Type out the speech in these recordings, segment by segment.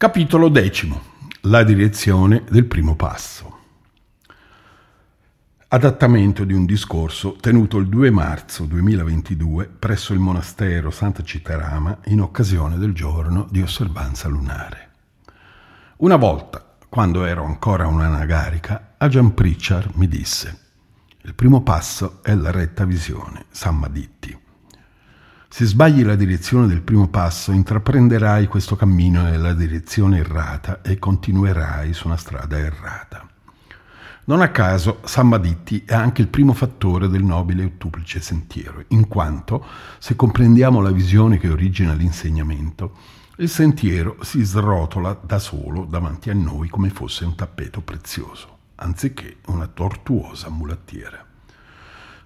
Capitolo decimo. La direzione del primo passo. Adattamento di un discorso tenuto il 2 marzo 2022 presso il monastero Santa Citarama in occasione del giorno di osservanza lunare. Una volta, quando ero ancora una nagarica, Ajahn Pritchard mi disse il primo passo è la retta visione, Sammaditti. Se sbagli la direzione del primo passo, intraprenderai questo cammino nella direzione errata e continuerai su una strada errata. Non a caso, Sammaditti è anche il primo fattore del nobile e ottuplice sentiero, in quanto, se comprendiamo la visione che origina l'insegnamento, il sentiero si srotola da solo davanti a noi come fosse un tappeto prezioso anziché una tortuosa mulattiera.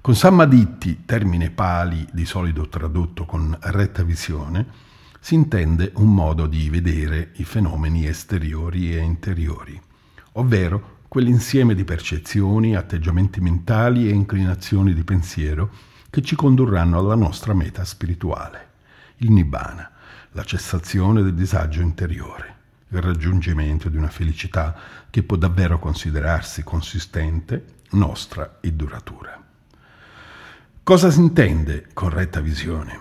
Con sammaditti, termine pali di solito tradotto con retta visione, si intende un modo di vedere i fenomeni esteriori e interiori, ovvero quell'insieme di percezioni, atteggiamenti mentali e inclinazioni di pensiero che ci condurranno alla nostra meta spirituale, il nibbana, la cessazione del disagio interiore il raggiungimento di una felicità che può davvero considerarsi consistente, nostra e duratura. Cosa si intende corretta visione?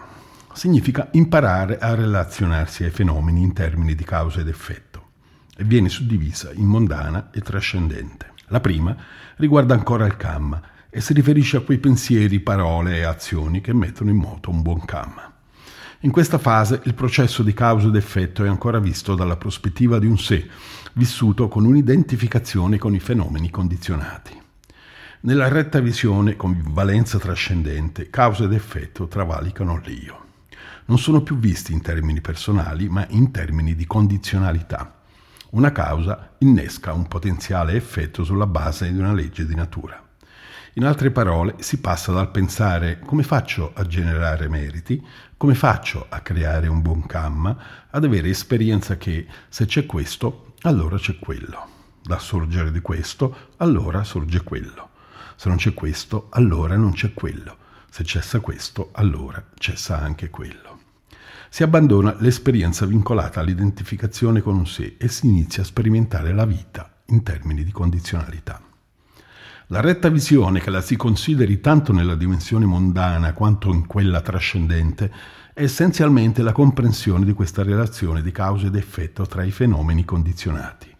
Significa imparare a relazionarsi ai fenomeni in termini di causa ed effetto e viene suddivisa in mondana e trascendente. La prima riguarda ancora il Kamma e si riferisce a quei pensieri, parole e azioni che mettono in moto un buon Kamma. In questa fase il processo di causa ed effetto è ancora visto dalla prospettiva di un sé, vissuto con un'identificazione con i fenomeni condizionati. Nella retta visione con valenza trascendente, causa ed effetto travalicano l'io. Non sono più visti in termini personali, ma in termini di condizionalità. Una causa innesca un potenziale effetto sulla base di una legge di natura. In altre parole, si passa dal pensare come faccio a generare meriti, come faccio a creare un buon kamma, ad avere esperienza che se c'è questo, allora c'è quello. Da sorgere di questo, allora sorge quello. Se non c'è questo, allora non c'è quello. Se cessa questo, allora cessa anche quello. Si abbandona l'esperienza vincolata all'identificazione con un sé e si inizia a sperimentare la vita in termini di condizionalità. La retta visione, che la si consideri tanto nella dimensione mondana quanto in quella trascendente, è essenzialmente la comprensione di questa relazione di causa ed effetto tra i fenomeni condizionati,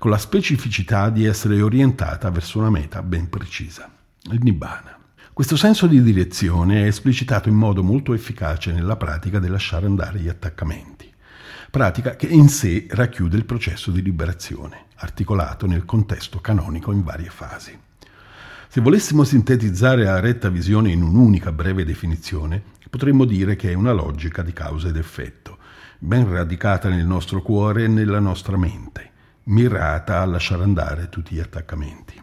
con la specificità di essere orientata verso una meta ben precisa, il Nibbana. Questo senso di direzione è esplicitato in modo molto efficace nella pratica del lasciare andare gli attaccamenti, pratica che in sé racchiude il processo di liberazione, articolato nel contesto canonico in varie fasi. Se volessimo sintetizzare la retta visione in un'unica breve definizione, potremmo dire che è una logica di causa ed effetto, ben radicata nel nostro cuore e nella nostra mente, mirata a lasciare andare tutti gli attaccamenti.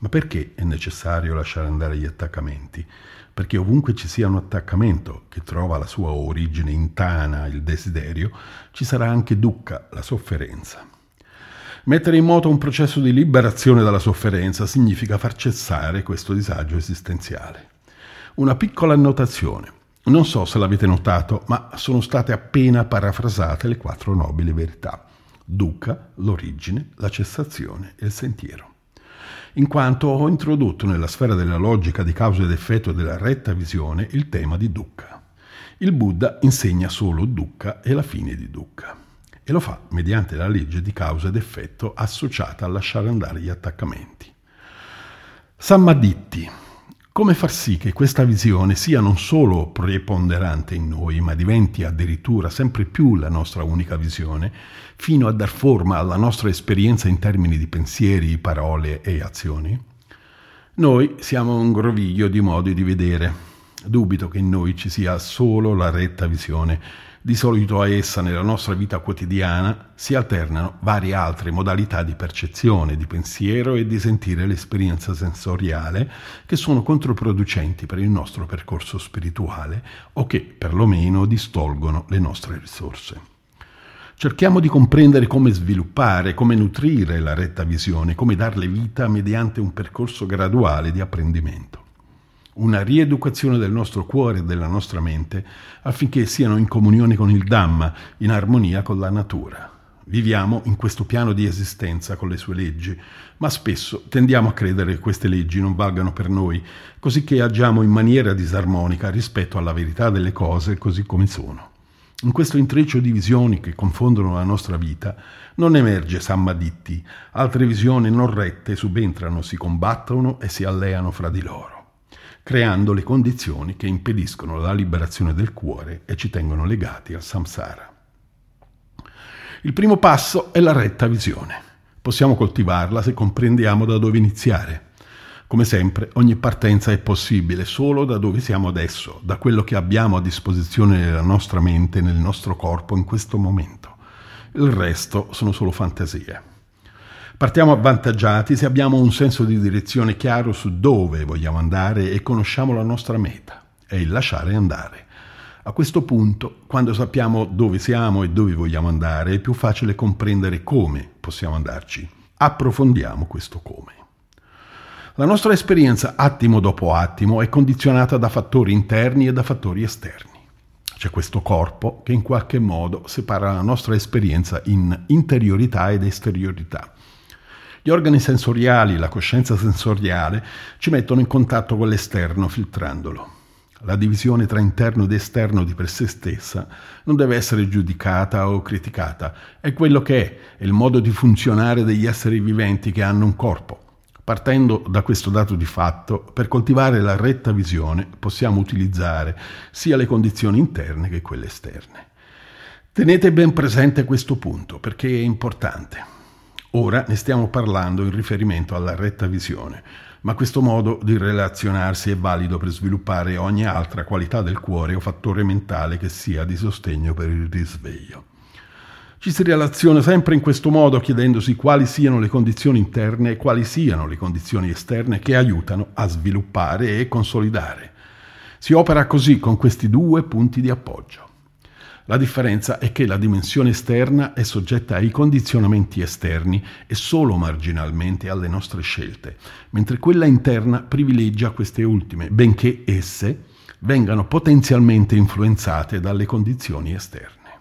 Ma perché è necessario lasciare andare gli attaccamenti? Perché ovunque ci sia un attaccamento che trova la sua origine in Tana, il desiderio, ci sarà anche dukkha, la sofferenza. Mettere in moto un processo di liberazione dalla sofferenza significa far cessare questo disagio esistenziale. Una piccola annotazione. Non so se l'avete notato, ma sono state appena parafrasate le quattro nobili verità. Dukkha, l'origine, la cessazione e il sentiero. In quanto ho introdotto nella sfera della logica di causa ed effetto della retta visione il tema di Dukkha. Il Buddha insegna solo Dukkha e la fine di Dukkha e lo fa mediante la legge di causa ed effetto associata a lasciare andare gli attaccamenti. Sammaditti. Come far sì che questa visione sia non solo preponderante in noi, ma diventi addirittura sempre più la nostra unica visione, fino a dar forma alla nostra esperienza in termini di pensieri, parole e azioni? Noi siamo un groviglio di modi di vedere. Dubito che in noi ci sia solo la retta visione di solito a essa nella nostra vita quotidiana si alternano varie altre modalità di percezione, di pensiero e di sentire l'esperienza sensoriale che sono controproducenti per il nostro percorso spirituale o che perlomeno distolgono le nostre risorse. Cerchiamo di comprendere come sviluppare, come nutrire la retta visione, come darle vita mediante un percorso graduale di apprendimento una rieducazione del nostro cuore e della nostra mente affinché siano in comunione con il Dhamma, in armonia con la natura. Viviamo in questo piano di esistenza con le sue leggi, ma spesso tendiamo a credere che queste leggi non valgano per noi, così che agiamo in maniera disarmonica rispetto alla verità delle cose così come sono. In questo intreccio di visioni che confondono la nostra vita non emerge Sammaditti, altre visioni non rette subentrano, si combattono e si alleano fra di loro, creando le condizioni che impediscono la liberazione del cuore e ci tengono legati al samsara. Il primo passo è la retta visione. Possiamo coltivarla se comprendiamo da dove iniziare. Come sempre, ogni partenza è possibile solo da dove siamo adesso, da quello che abbiamo a disposizione nella nostra mente, nel nostro corpo in questo momento. Il resto sono solo fantasie. Partiamo avvantaggiati se abbiamo un senso di direzione chiaro su dove vogliamo andare e conosciamo la nostra meta, è il lasciare andare. A questo punto, quando sappiamo dove siamo e dove vogliamo andare, è più facile comprendere come possiamo andarci. Approfondiamo questo come. La nostra esperienza attimo dopo attimo è condizionata da fattori interni e da fattori esterni. C'è questo corpo che in qualche modo separa la nostra esperienza in interiorità ed esteriorità. Gli organi sensoriali, la coscienza sensoriale ci mettono in contatto con l'esterno filtrandolo. La divisione tra interno ed esterno di per sé stessa non deve essere giudicata o criticata, è quello che è, è il modo di funzionare degli esseri viventi che hanno un corpo. Partendo da questo dato di fatto, per coltivare la retta visione possiamo utilizzare sia le condizioni interne che quelle esterne. Tenete ben presente questo punto perché è importante. Ora ne stiamo parlando in riferimento alla retta visione ma questo modo di relazionarsi è valido per sviluppare ogni altra qualità del cuore o fattore mentale che sia di sostegno per il risveglio. Ci si relaziona sempre in questo modo chiedendosi quali siano le condizioni interne e quali siano le condizioni esterne che aiutano a sviluppare e consolidare. Si opera così con questi due punti di appoggio. La differenza è che la dimensione esterna è soggetta ai condizionamenti esterni e solo marginalmente alle nostre scelte, mentre quella interna privilegia queste ultime, benché esse vengano potenzialmente influenzate dalle condizioni esterne.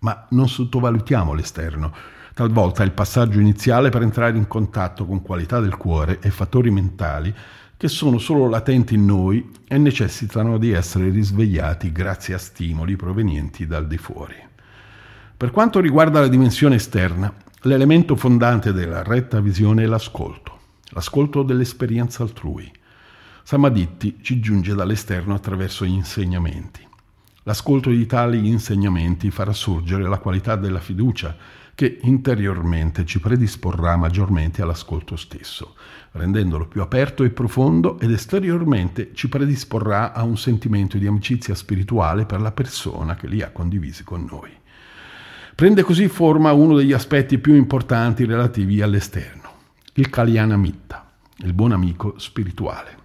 Ma non sottovalutiamo l'esterno. Talvolta il passaggio iniziale per entrare in contatto con qualità del cuore e fattori mentali che sono solo latenti in noi e necessitano di essere risvegliati grazie a stimoli provenienti dal di fuori. Per quanto riguarda la dimensione esterna, l'elemento fondante della retta visione è l'ascolto, l'ascolto dell'esperienza altrui. Samaditti ci giunge dall'esterno attraverso gli insegnamenti. L'ascolto di tali insegnamenti farà sorgere la qualità della fiducia che interiormente ci predisporrà maggiormente all'ascolto stesso, rendendolo più aperto e profondo ed esteriormente ci predisporrà a un sentimento di amicizia spirituale per la persona che li ha condivisi con noi. Prende così forma uno degli aspetti più importanti relativi all'esterno, il Kalyana Mitta, il buon amico spirituale.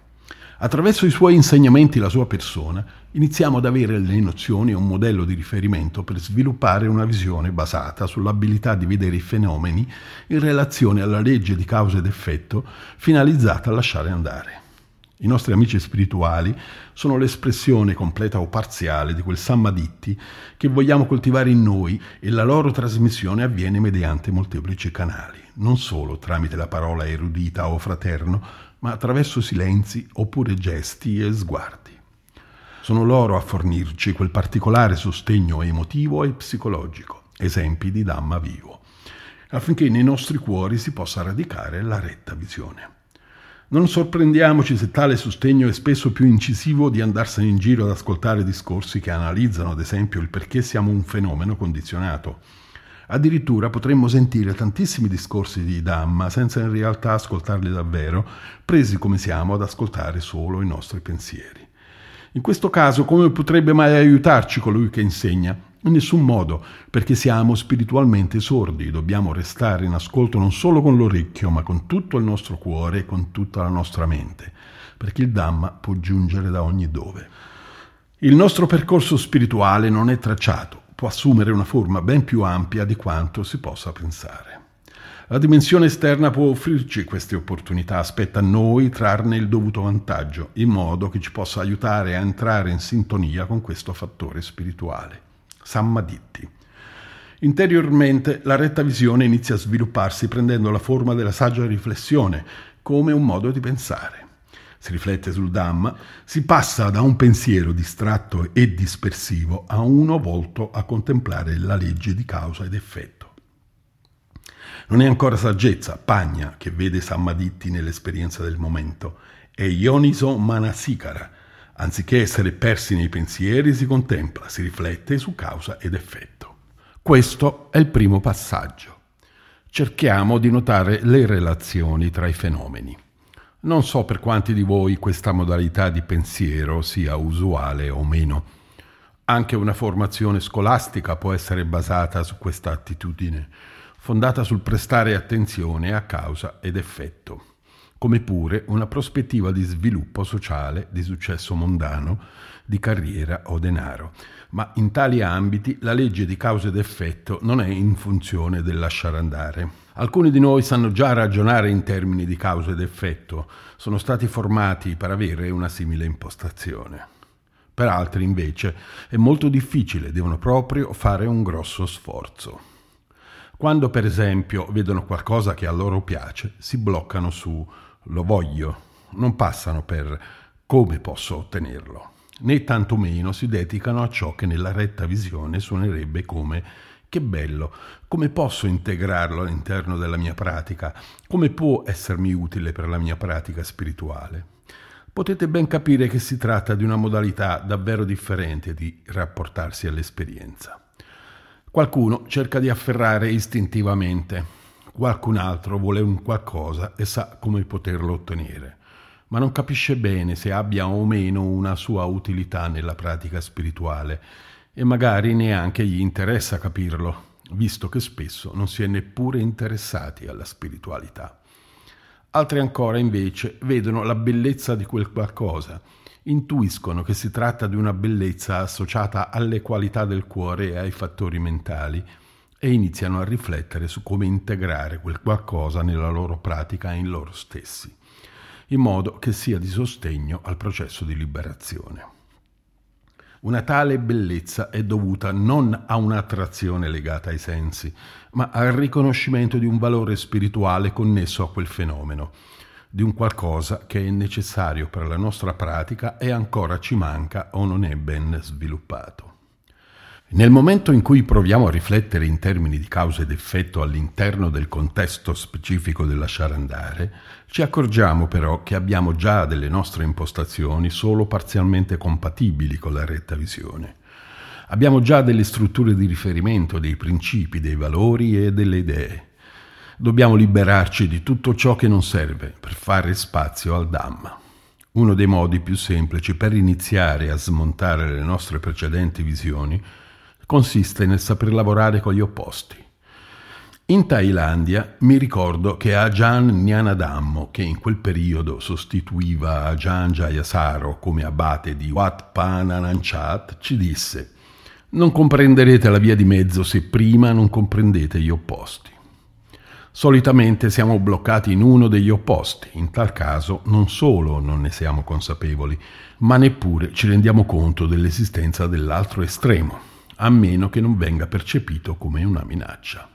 Attraverso i suoi insegnamenti la sua persona, iniziamo ad avere le nozioni e un modello di riferimento per sviluppare una visione basata sull'abilità di vedere i fenomeni in relazione alla legge di causa ed effetto finalizzata a lasciare andare. I nostri amici spirituali sono l'espressione completa o parziale di quel sammaditti che vogliamo coltivare in noi e la loro trasmissione avviene mediante molteplici canali, non solo tramite la parola erudita o fraterno, ma attraverso silenzi oppure gesti e sguardi. Sono loro a fornirci quel particolare sostegno emotivo e psicologico, esempi di Dhamma vivo, affinché nei nostri cuori si possa radicare la retta visione. Non sorprendiamoci se tale sostegno è spesso più incisivo di andarsene in giro ad ascoltare discorsi che analizzano, ad esempio, il perché siamo un fenomeno condizionato, Addirittura potremmo sentire tantissimi discorsi di Dhamma senza in realtà ascoltarli davvero, presi come siamo ad ascoltare solo i nostri pensieri. In questo caso come potrebbe mai aiutarci colui che insegna? In nessun modo, perché siamo spiritualmente sordi, dobbiamo restare in ascolto non solo con l'orecchio, ma con tutto il nostro cuore e con tutta la nostra mente, perché il Dhamma può giungere da ogni dove. Il nostro percorso spirituale non è tracciato, può assumere una forma ben più ampia di quanto si possa pensare. La dimensione esterna può offrirci queste opportunità, aspetta a noi trarne il dovuto vantaggio, in modo che ci possa aiutare a entrare in sintonia con questo fattore spirituale. Sammaditti. Interiormente la retta visione inizia a svilupparsi prendendo la forma della saggia riflessione come un modo di pensare. Si riflette sul Dhamma, si passa da un pensiero distratto e dispersivo a uno volto a contemplare la legge di causa ed effetto. Non è ancora saggezza, pagna, che vede Sammaditti nell'esperienza del momento, è Ioniso Manasikara. Anziché essere persi nei pensieri, si contempla, si riflette su causa ed effetto. Questo è il primo passaggio. Cerchiamo di notare le relazioni tra i fenomeni. Non so per quanti di voi questa modalità di pensiero sia usuale o meno. Anche una formazione scolastica può essere basata su questa attitudine, fondata sul prestare attenzione a causa ed effetto come pure una prospettiva di sviluppo sociale, di successo mondano, di carriera o denaro. Ma in tali ambiti la legge di causa ed effetto non è in funzione del lasciare andare. Alcuni di noi sanno già ragionare in termini di causa ed effetto, sono stati formati per avere una simile impostazione. Per altri invece è molto difficile, devono proprio fare un grosso sforzo. Quando per esempio vedono qualcosa che a loro piace, si bloccano su lo voglio, non passano per come posso ottenerlo, né tantomeno si dedicano a ciò che nella retta visione suonerebbe come che bello, come posso integrarlo all'interno della mia pratica, come può essermi utile per la mia pratica spirituale. Potete ben capire che si tratta di una modalità davvero differente di rapportarsi all'esperienza. Qualcuno cerca di afferrare istintivamente, Qualcun altro vuole un qualcosa e sa come poterlo ottenere, ma non capisce bene se abbia o meno una sua utilità nella pratica spirituale e magari neanche gli interessa capirlo, visto che spesso non si è neppure interessati alla spiritualità. Altri ancora invece vedono la bellezza di quel qualcosa, intuiscono che si tratta di una bellezza associata alle qualità del cuore e ai fattori mentali e iniziano a riflettere su come integrare quel qualcosa nella loro pratica in loro stessi, in modo che sia di sostegno al processo di liberazione. Una tale bellezza è dovuta non a un'attrazione legata ai sensi, ma al riconoscimento di un valore spirituale connesso a quel fenomeno, di un qualcosa che è necessario per la nostra pratica e ancora ci manca o non è ben sviluppato. Nel momento in cui proviamo a riflettere in termini di causa ed effetto all'interno del contesto specifico del lasciare andare, ci accorgiamo però che abbiamo già delle nostre impostazioni solo parzialmente compatibili con la retta visione. Abbiamo già delle strutture di riferimento, dei principi, dei valori e delle idee. Dobbiamo liberarci di tutto ciò che non serve per fare spazio al Dhamma. Uno dei modi più semplici per iniziare a smontare le nostre precedenti visioni consiste nel saper lavorare con gli opposti. In Thailandia mi ricordo che Ajahn Nyanadammo, che in quel periodo sostituiva Ajahn Jayasaro come abate di Wat Panananchat, ci disse «Non comprenderete la via di mezzo se prima non comprendete gli opposti». Solitamente siamo bloccati in uno degli opposti, in tal caso non solo non ne siamo consapevoli, ma neppure ci rendiamo conto dell'esistenza dell'altro estremo a meno che non venga percepito come una minaccia.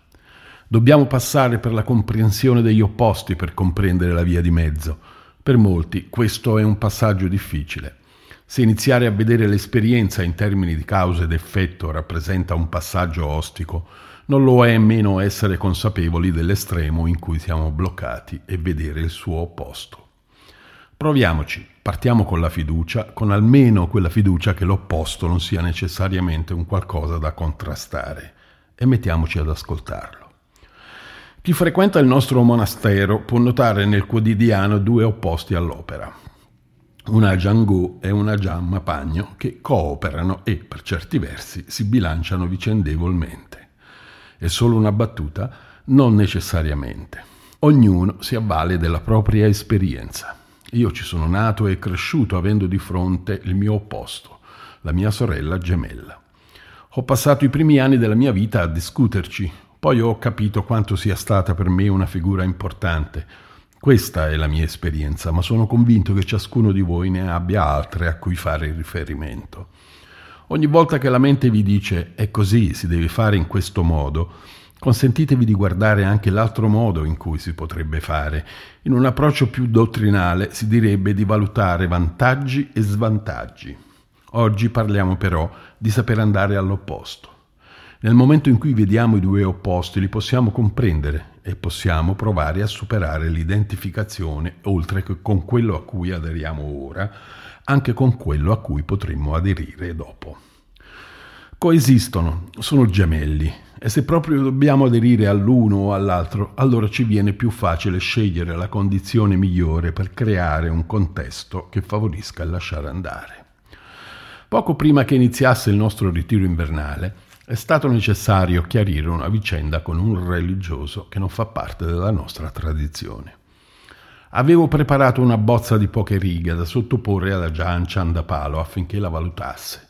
Dobbiamo passare per la comprensione degli opposti per comprendere la via di mezzo. Per molti questo è un passaggio difficile. Se iniziare a vedere l'esperienza in termini di causa ed effetto rappresenta un passaggio ostico, non lo è meno essere consapevoli dell'estremo in cui siamo bloccati e vedere il suo opposto. Proviamoci, partiamo con la fiducia, con almeno quella fiducia che l'opposto non sia necessariamente un qualcosa da contrastare e mettiamoci ad ascoltarlo. Chi frequenta il nostro monastero può notare nel quotidiano due opposti all'opera. Una Jangu e una Jamma Pagno che cooperano e, per certi versi, si bilanciano vicendevolmente. È solo una battuta? Non necessariamente. Ognuno si avvale della propria esperienza. Io ci sono nato e cresciuto avendo di fronte il mio opposto, la mia sorella gemella. Ho passato i primi anni della mia vita a discuterci, poi ho capito quanto sia stata per me una figura importante. Questa è la mia esperienza, ma sono convinto che ciascuno di voi ne abbia altre a cui fare riferimento. Ogni volta che la mente vi dice è così, si deve fare in questo modo, consentitevi di guardare anche l'altro modo in cui si potrebbe fare. In un approccio più dottrinale si direbbe di valutare vantaggi e svantaggi. Oggi parliamo però di saper andare all'opposto. Nel momento in cui vediamo i due opposti li possiamo comprendere e possiamo provare a superare l'identificazione, oltre che con quello a cui aderiamo ora, anche con quello a cui potremmo aderire dopo. Coesistono, sono gemelli, e se proprio dobbiamo aderire all'uno o all'altro, allora ci viene più facile scegliere la condizione migliore per creare un contesto che favorisca il lasciare andare. Poco prima che iniziasse il nostro ritiro invernale, è stato necessario chiarire una vicenda con un religioso che non fa parte della nostra tradizione. Avevo preparato una bozza di poche righe da sottoporre alla Gian Ciandapalo affinché la valutasse,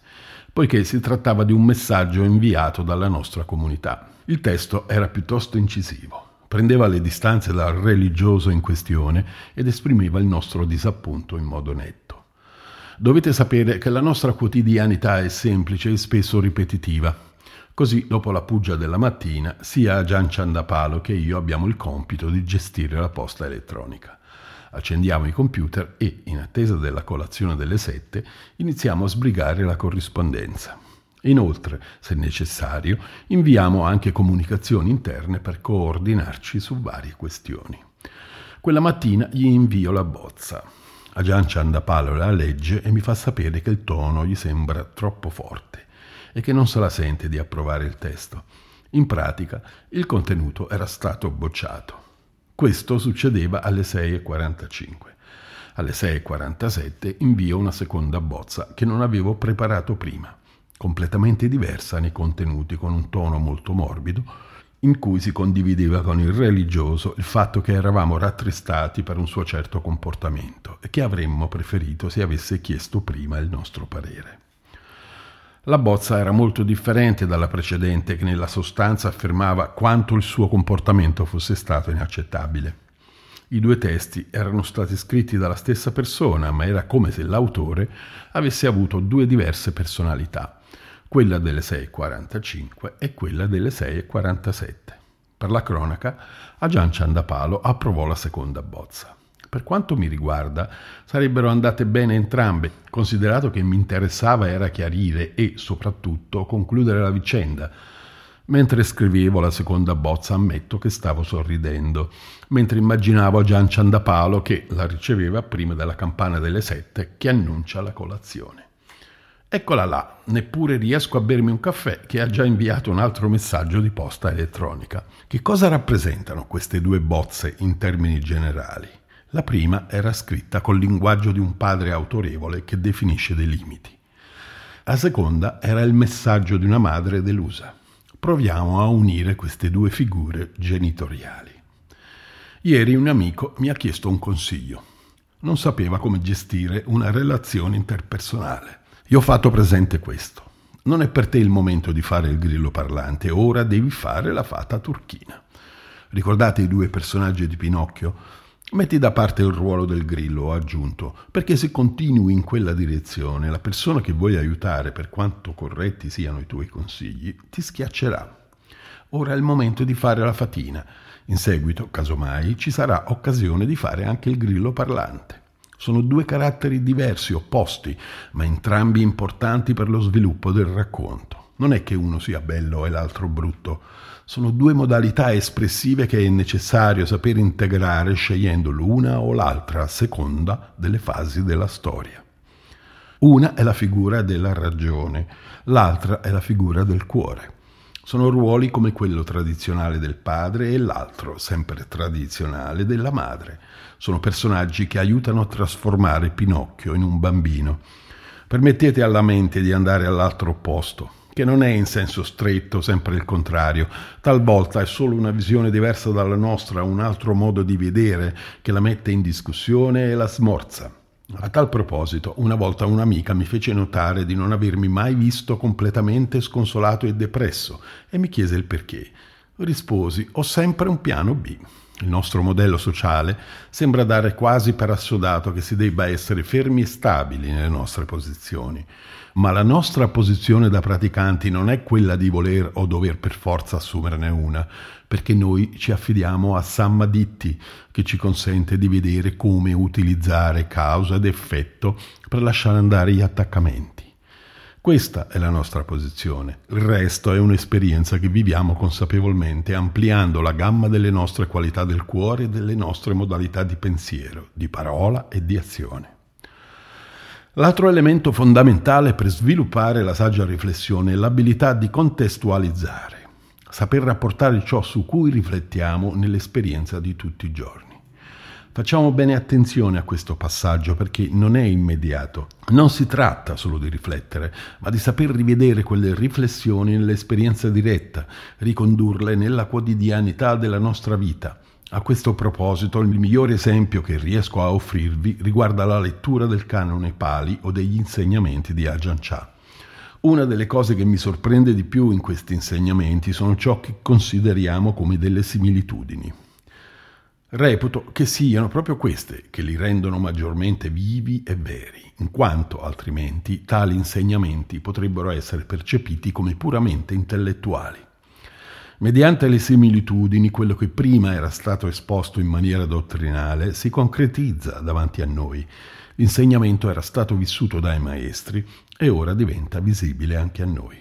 poiché si trattava di un messaggio inviato dalla nostra comunità. Il testo era piuttosto incisivo, prendeva le distanze dal religioso in questione ed esprimeva il nostro disappunto in modo netto. Dovete sapere che la nostra quotidianità è semplice e spesso ripetitiva. Così, dopo la puggia della mattina, sia Gian Ciandapalo che io abbiamo il compito di gestire la posta elettronica. Accendiamo i computer e, in attesa della colazione delle sette, iniziamo a sbrigare la corrispondenza. Inoltre, se necessario, inviamo anche comunicazioni interne per coordinarci su varie questioni. Quella mattina gli invio la bozza. A Gian Ciandapalo la legge e mi fa sapere che il tono gli sembra troppo forte e che non se la sente di approvare il testo. In pratica, il contenuto era stato bocciato. Questo succedeva alle 6.45. Alle 6.47 invio una seconda bozza che non avevo preparato prima, completamente diversa nei contenuti, con un tono molto morbido, in cui si condivideva con il religioso il fatto che eravamo rattristati per un suo certo comportamento e che avremmo preferito se avesse chiesto prima il nostro parere. La bozza era molto differente dalla precedente che nella sostanza affermava quanto il suo comportamento fosse stato inaccettabile. I due testi erano stati scritti dalla stessa persona, ma era come se l'autore avesse avuto due diverse personalità, quella delle 6.45 e quella delle 6.47. Per la cronaca, Agian Ciandapalo approvò la seconda bozza. Per quanto mi riguarda, sarebbero andate bene entrambe, considerato che mi interessava era chiarire e, soprattutto, concludere la vicenda. Mentre scrivevo la seconda bozza ammetto che stavo sorridendo, mentre immaginavo Gian Ciandapalo che la riceveva prima della campana delle sette che annuncia la colazione. Eccola là, neppure riesco a bermi un caffè che ha già inviato un altro messaggio di posta elettronica. Che cosa rappresentano queste due bozze in termini generali? La prima era scritta col linguaggio di un padre autorevole che definisce dei limiti. La seconda era il messaggio di una madre delusa. Proviamo a unire queste due figure genitoriali. Ieri un amico mi ha chiesto un consiglio. Non sapeva come gestire una relazione interpersonale. Gli ho fatto presente questo. Non è per te il momento di fare il grillo parlante, ora devi fare la fata turchina. Ricordate i due personaggi di Pinocchio? Metti da parte il ruolo del grillo, ho aggiunto, perché se continui in quella direzione, la persona che vuoi aiutare, per quanto corretti siano i tuoi consigli, ti schiaccerà. Ora è il momento di fare la fatina. In seguito, casomai, ci sarà occasione di fare anche il grillo parlante. Sono due caratteri diversi, opposti, ma entrambi importanti per lo sviluppo del racconto. Non è che uno sia bello e l'altro brutto sono due modalità espressive che è necessario saper integrare scegliendo l'una o l'altra a seconda delle fasi della storia. Una è la figura della ragione, l'altra è la figura del cuore. Sono ruoli come quello tradizionale del padre e l'altro, sempre tradizionale, della madre. Sono personaggi che aiutano a trasformare Pinocchio in un bambino. Permettete alla mente di andare all'altro posto, che non è in senso stretto sempre il contrario, talvolta è solo una visione diversa dalla nostra, un altro modo di vedere che la mette in discussione e la smorza. A tal proposito, una volta un'amica mi fece notare di non avermi mai visto completamente sconsolato e depresso e mi chiese il perché. Risposi, ho sempre un piano B. Il nostro modello sociale sembra dare quasi per assodato che si debba essere fermi e stabili nelle nostre posizioni, ma la nostra posizione da praticanti non è quella di voler o dover per forza assumerne una, perché noi ci affidiamo a Sammaditti che ci consente di vedere come utilizzare causa ed effetto per lasciare andare gli attaccamenti. Questa è la nostra posizione. Il resto è un'esperienza che viviamo consapevolmente, ampliando la gamma delle nostre qualità del cuore e delle nostre modalità di pensiero, di parola e di azione. L'altro elemento fondamentale per sviluppare la saggia riflessione è l'abilità di contestualizzare, saper rapportare ciò su cui riflettiamo nell'esperienza di tutti i giorni. Facciamo bene attenzione a questo passaggio perché non è immediato. Non si tratta solo di riflettere, ma di saper rivedere quelle riflessioni nell'esperienza diretta, ricondurle nella quotidianità della nostra vita. A questo proposito, il migliore esempio che riesco a offrirvi riguarda la lettura del canone Pali o degli insegnamenti di Ajahn Chah. Una delle cose che mi sorprende di più in questi insegnamenti sono ciò che consideriamo come delle similitudini. Reputo che siano proprio queste che li rendono maggiormente vivi e veri, in quanto altrimenti tali insegnamenti potrebbero essere percepiti come puramente intellettuali. Mediante le similitudini, quello che prima era stato esposto in maniera dottrinale si concretizza davanti a noi. L'insegnamento era stato vissuto dai maestri e ora diventa visibile anche a noi.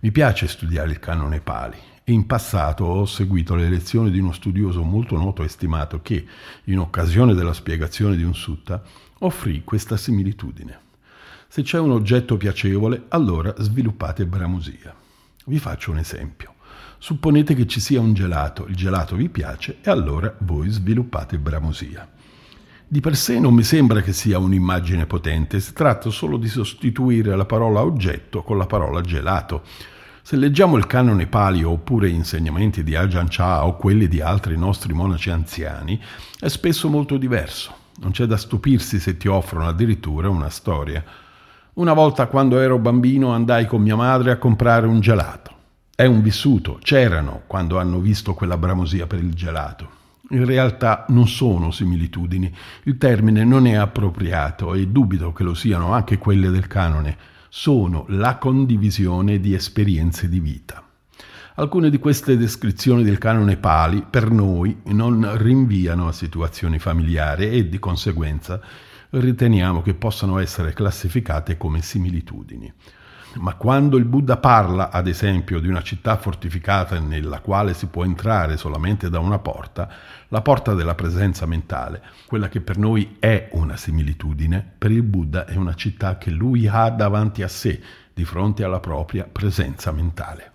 Mi piace studiare il canone Pali, in passato ho seguito le lezioni di uno studioso molto noto e stimato che, in occasione della spiegazione di un sutta, offrì questa similitudine. Se c'è un oggetto piacevole, allora sviluppate bramosia. Vi faccio un esempio. Supponete che ci sia un gelato, il gelato vi piace e allora voi sviluppate bramosia. Di per sé non mi sembra che sia un'immagine potente, si tratta solo di sostituire la parola oggetto con la parola gelato se leggiamo il canone palio oppure gli insegnamenti di Ajahn Chah o quelli di altri nostri monaci anziani, è spesso molto diverso. Non c'è da stupirsi se ti offrono addirittura una storia. Una volta quando ero bambino andai con mia madre a comprare un gelato. È un vissuto, c'erano quando hanno visto quella bramosia per il gelato. In realtà non sono similitudini, il termine non è appropriato e dubito che lo siano anche quelle del canone sono la condivisione di esperienze di vita. Alcune di queste descrizioni del canone Pali per noi non rinviano a situazioni familiari e di conseguenza riteniamo che possano essere classificate come similitudini. Ma quando il Buddha parla, ad esempio, di una città fortificata nella quale si può entrare solamente da una porta, la porta della presenza mentale, quella che per noi è una similitudine, per il Buddha è una città che lui ha davanti a sé, di fronte alla propria presenza mentale.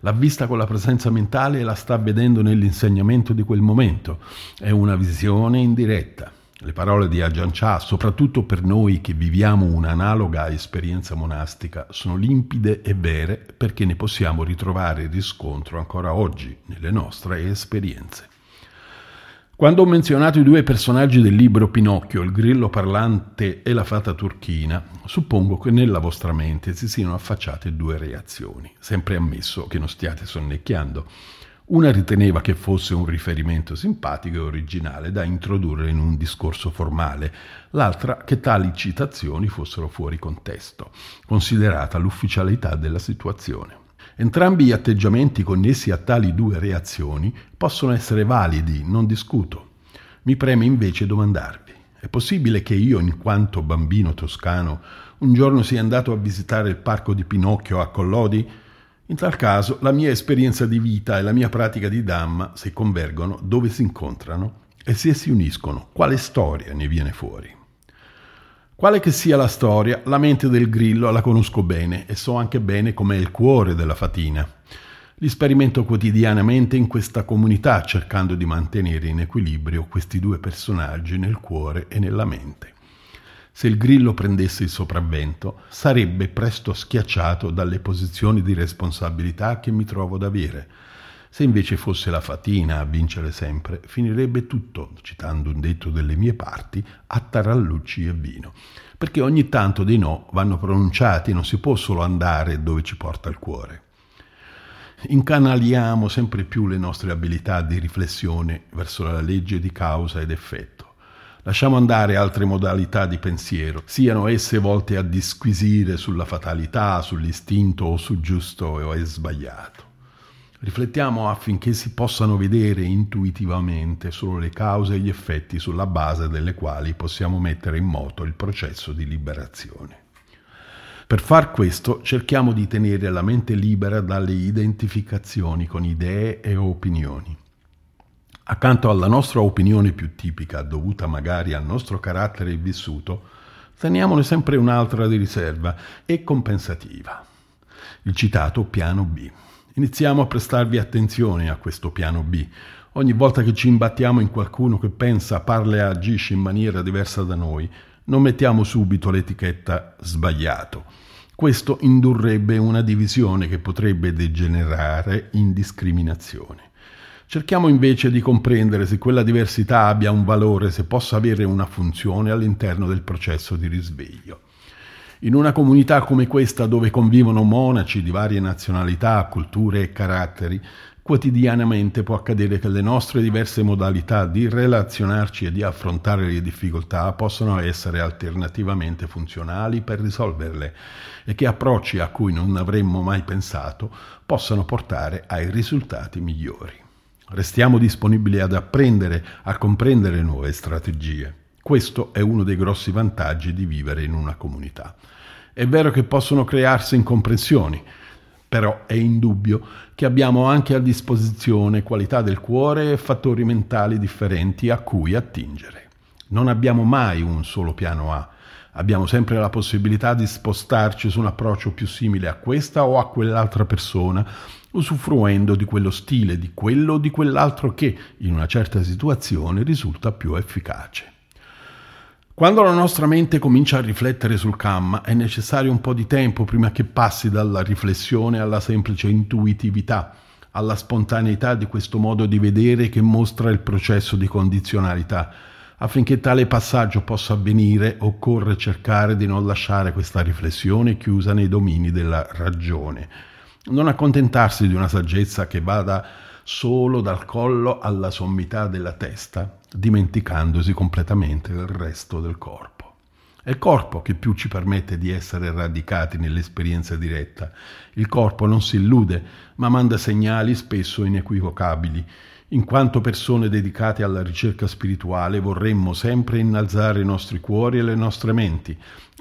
L'ha vista con la presenza mentale la sta vedendo nell'insegnamento di quel momento. È una visione indiretta. Le parole di Ajahn Chah, soprattutto per noi che viviamo un'analoga esperienza monastica, sono limpide e vere perché ne possiamo ritrovare riscontro ancora oggi nelle nostre esperienze. Quando ho menzionato i due personaggi del libro Pinocchio, il grillo parlante e la fata turchina, suppongo che nella vostra mente si siano affacciate due reazioni, sempre ammesso che non stiate sonnecchiando. Una riteneva che fosse un riferimento simpatico e originale da introdurre in un discorso formale, l'altra che tali citazioni fossero fuori contesto, considerata l'ufficialità della situazione. Entrambi gli atteggiamenti connessi a tali due reazioni possono essere validi, non discuto. Mi preme invece domandarvi, è possibile che io, in quanto bambino toscano, un giorno sia andato a visitare il parco di Pinocchio a Collodi? In tal caso la mia esperienza di vita e la mia pratica di Dhamma, se convergono, dove si incontrano e se si uniscono, quale storia ne viene fuori? Quale che sia la storia, la mente del grillo la conosco bene e so anche bene com'è il cuore della fatina. Li sperimento quotidianamente in questa comunità cercando di mantenere in equilibrio questi due personaggi nel cuore e nella mente. Se il grillo prendesse il sopravvento, sarebbe presto schiacciato dalle posizioni di responsabilità che mi trovo ad avere. Se invece fosse la fatina a vincere sempre, finirebbe tutto, citando un detto delle mie parti, a tarallucci e vino. Perché ogni tanto dei no vanno pronunciati, non si può solo andare dove ci porta il cuore. incanaliamo sempre più le nostre abilità di riflessione verso la legge di causa ed effetto. Lasciamo andare altre modalità di pensiero, siano esse volte a disquisire sulla fatalità, sull'istinto o su giusto o è sbagliato. Riflettiamo affinché si possano vedere intuitivamente solo le cause e gli effetti sulla base delle quali possiamo mettere in moto il processo di liberazione. Per far questo cerchiamo di tenere la mente libera dalle identificazioni con idee e opinioni. Accanto alla nostra opinione più tipica, dovuta magari al nostro carattere vissuto, teniamone sempre un'altra di riserva e compensativa. Il citato piano B. Iniziamo a prestarvi attenzione a questo piano B. Ogni volta che ci imbattiamo in qualcuno che pensa, parla e agisce in maniera diversa da noi, non mettiamo subito l'etichetta sbagliato. Questo indurrebbe una divisione che potrebbe degenerare in discriminazione. Cerchiamo invece di comprendere se quella diversità abbia un valore, se possa avere una funzione all'interno del processo di risveglio. In una comunità come questa dove convivono monaci di varie nazionalità, culture e caratteri, Quotidianamente può accadere che le nostre diverse modalità di relazionarci e di affrontare le difficoltà possano essere alternativamente funzionali per risolverle e che approcci a cui non avremmo mai pensato possano portare ai risultati migliori. Restiamo disponibili ad apprendere a comprendere nuove strategie. Questo è uno dei grossi vantaggi di vivere in una comunità. È vero che possono crearsi incomprensioni, però è indubbio che abbiamo anche a disposizione qualità del cuore e fattori mentali differenti a cui attingere. Non abbiamo mai un solo piano A, abbiamo sempre la possibilità di spostarci su un approccio più simile a questa o a quell'altra persona, usufruendo di quello stile, di quello o di quell'altro che, in una certa situazione, risulta più efficace. Quando la nostra mente comincia a riflettere sul Kamma è necessario un po' di tempo prima che passi dalla riflessione alla semplice intuitività, alla spontaneità di questo modo di vedere che mostra il processo di condizionalità. Affinché tale passaggio possa avvenire occorre cercare di non lasciare questa riflessione chiusa nei domini della ragione, non accontentarsi di una saggezza che vada solo dal collo alla sommità della testa, dimenticandosi completamente del resto del corpo. È il corpo che più ci permette di essere radicati nell'esperienza diretta. Il corpo non si illude, ma manda segnali spesso inequivocabili. In quanto persone dedicate alla ricerca spirituale vorremmo sempre innalzare i nostri cuori e le nostre menti,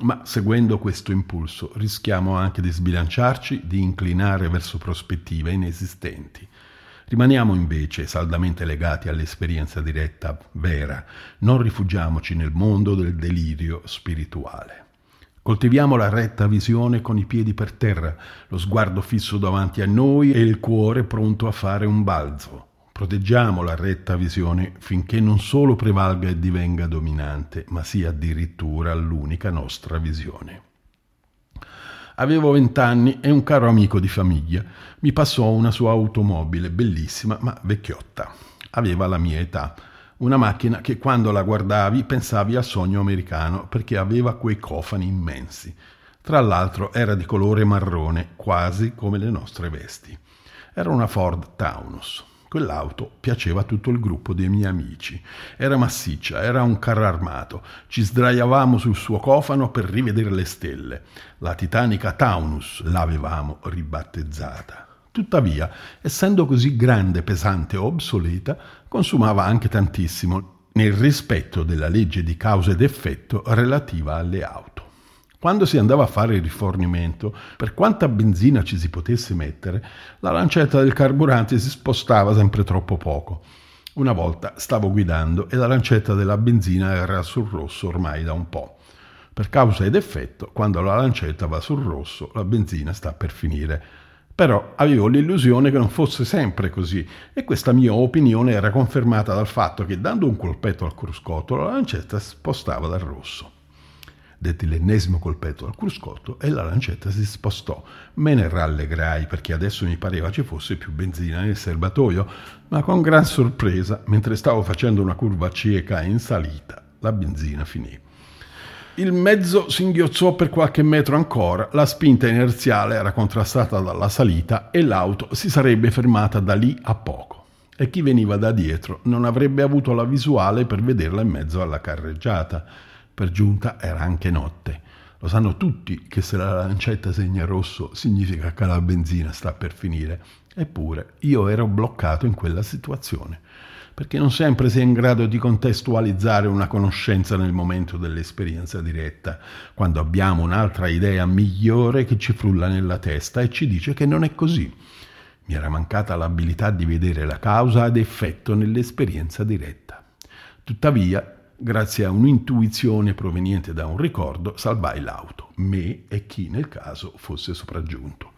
ma seguendo questo impulso rischiamo anche di sbilanciarci, di inclinare verso prospettive inesistenti. Rimaniamo invece saldamente legati all'esperienza diretta vera, non rifugiamoci nel mondo del delirio spirituale. Coltiviamo la retta visione con i piedi per terra, lo sguardo fisso davanti a noi e il cuore pronto a fare un balzo. Proteggiamo la retta visione finché non solo prevalga e divenga dominante, ma sia addirittura l'unica nostra visione. Avevo vent'anni e un caro amico di famiglia mi passò una sua automobile bellissima ma vecchiotta. Aveva la mia età. Una macchina che quando la guardavi pensavi al sogno americano perché aveva quei cofani immensi. Tra l'altro era di colore marrone, quasi come le nostre vesti. Era una Ford Taunus. Quell'auto piaceva a tutto il gruppo dei miei amici. Era massiccia, era un carro armato. Ci sdraiavamo sul suo cofano per rivedere le stelle. La titanica Taunus l'avevamo ribattezzata. Tuttavia, essendo così grande, pesante e obsoleta, consumava anche tantissimo nel rispetto della legge di causa ed effetto relativa alle auto. Quando si andava a fare il rifornimento, per quanta benzina ci si potesse mettere, la lancetta del carburante si spostava sempre troppo poco. Una volta stavo guidando e la lancetta della benzina era sul rosso ormai da un po'. Per causa ed effetto, quando la lancetta va sul rosso, la benzina sta per finire. Però avevo l'illusione che non fosse sempre così e questa mia opinione era confermata dal fatto che dando un colpetto al cruscotto la lancetta spostava dal rosso. Detti l'ennesimo colpetto al cruscotto e la lancetta si spostò. Me ne rallegrai perché adesso mi pareva ci fosse più benzina nel serbatoio, ma con gran sorpresa, mentre stavo facendo una curva cieca in salita, la benzina finì. Il mezzo singhiozzò per qualche metro ancora, la spinta inerziale era contrastata dalla salita e l'auto si sarebbe fermata da lì a poco. E chi veniva da dietro non avrebbe avuto la visuale per vederla in mezzo alla carreggiata. Per giunta era anche notte. Lo sanno tutti che se la lancetta segna rosso significa che la benzina sta per finire. Eppure io ero bloccato in quella situazione perché non sempre si è in grado di contestualizzare una conoscenza nel momento dell'esperienza diretta, quando abbiamo un'altra idea migliore che ci frulla nella testa e ci dice che non è così. Mi era mancata l'abilità di vedere la causa ed effetto nell'esperienza diretta. Tuttavia, grazie a un'intuizione proveniente da un ricordo, salvai l'auto, me e chi nel caso fosse sopraggiunto.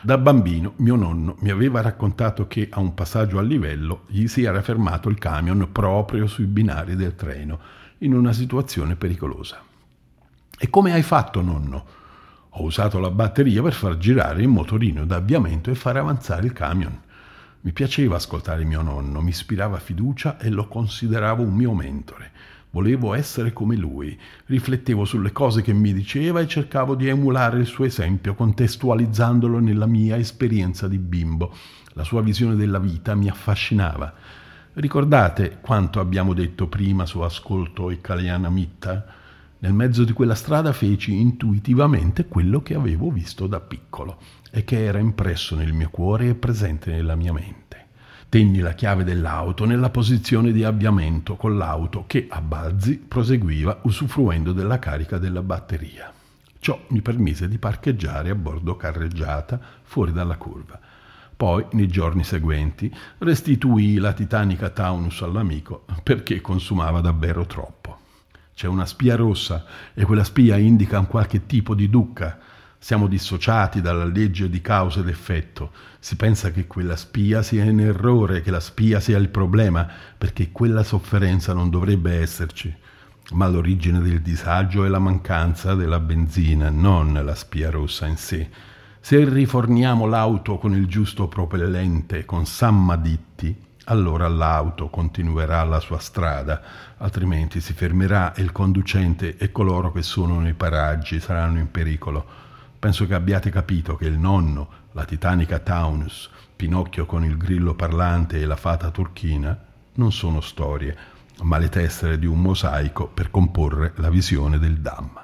Da bambino mio nonno mi aveva raccontato che a un passaggio a livello gli si era fermato il camion proprio sui binari del treno, in una situazione pericolosa. E come hai fatto, nonno? Ho usato la batteria per far girare il motorino d'avviamento e fare avanzare il camion. Mi piaceva ascoltare mio nonno, mi ispirava fiducia e lo consideravo un mio mentore. Volevo essere come lui, riflettevo sulle cose che mi diceva e cercavo di emulare il suo esempio, contestualizzandolo nella mia esperienza di bimbo. La sua visione della vita mi affascinava. Ricordate quanto abbiamo detto prima su Ascolto e Caliana Mitta? Nel mezzo di quella strada feci intuitivamente quello che avevo visto da piccolo e che era impresso nel mio cuore e presente nella mia mente. Tenni la chiave dell'auto nella posizione di avviamento con l'auto che a balzi proseguiva usufruendo della carica della batteria. Ciò mi permise di parcheggiare a bordo carreggiata fuori dalla curva. Poi, nei giorni seguenti, restituì la titanica Taunus all'amico perché consumava davvero troppo. C'è una spia rossa e quella spia indica un qualche tipo di ducca siamo dissociati dalla legge di causa ed effetto. Si pensa che quella spia sia in errore, che la spia sia il problema, perché quella sofferenza non dovrebbe esserci. Ma l'origine del disagio è la mancanza della benzina, non la spia rossa in sé. Se riforniamo l'auto con il giusto propellente, con sammaditti, allora l'auto continuerà la sua strada, altrimenti si fermerà e il conducente e coloro che sono nei paraggi saranno in pericolo. Penso che abbiate capito che il nonno, la titanica Taunus, Pinocchio con il grillo parlante e la fata turchina non sono storie, ma le tessere di un mosaico per comporre la visione del Dhamma.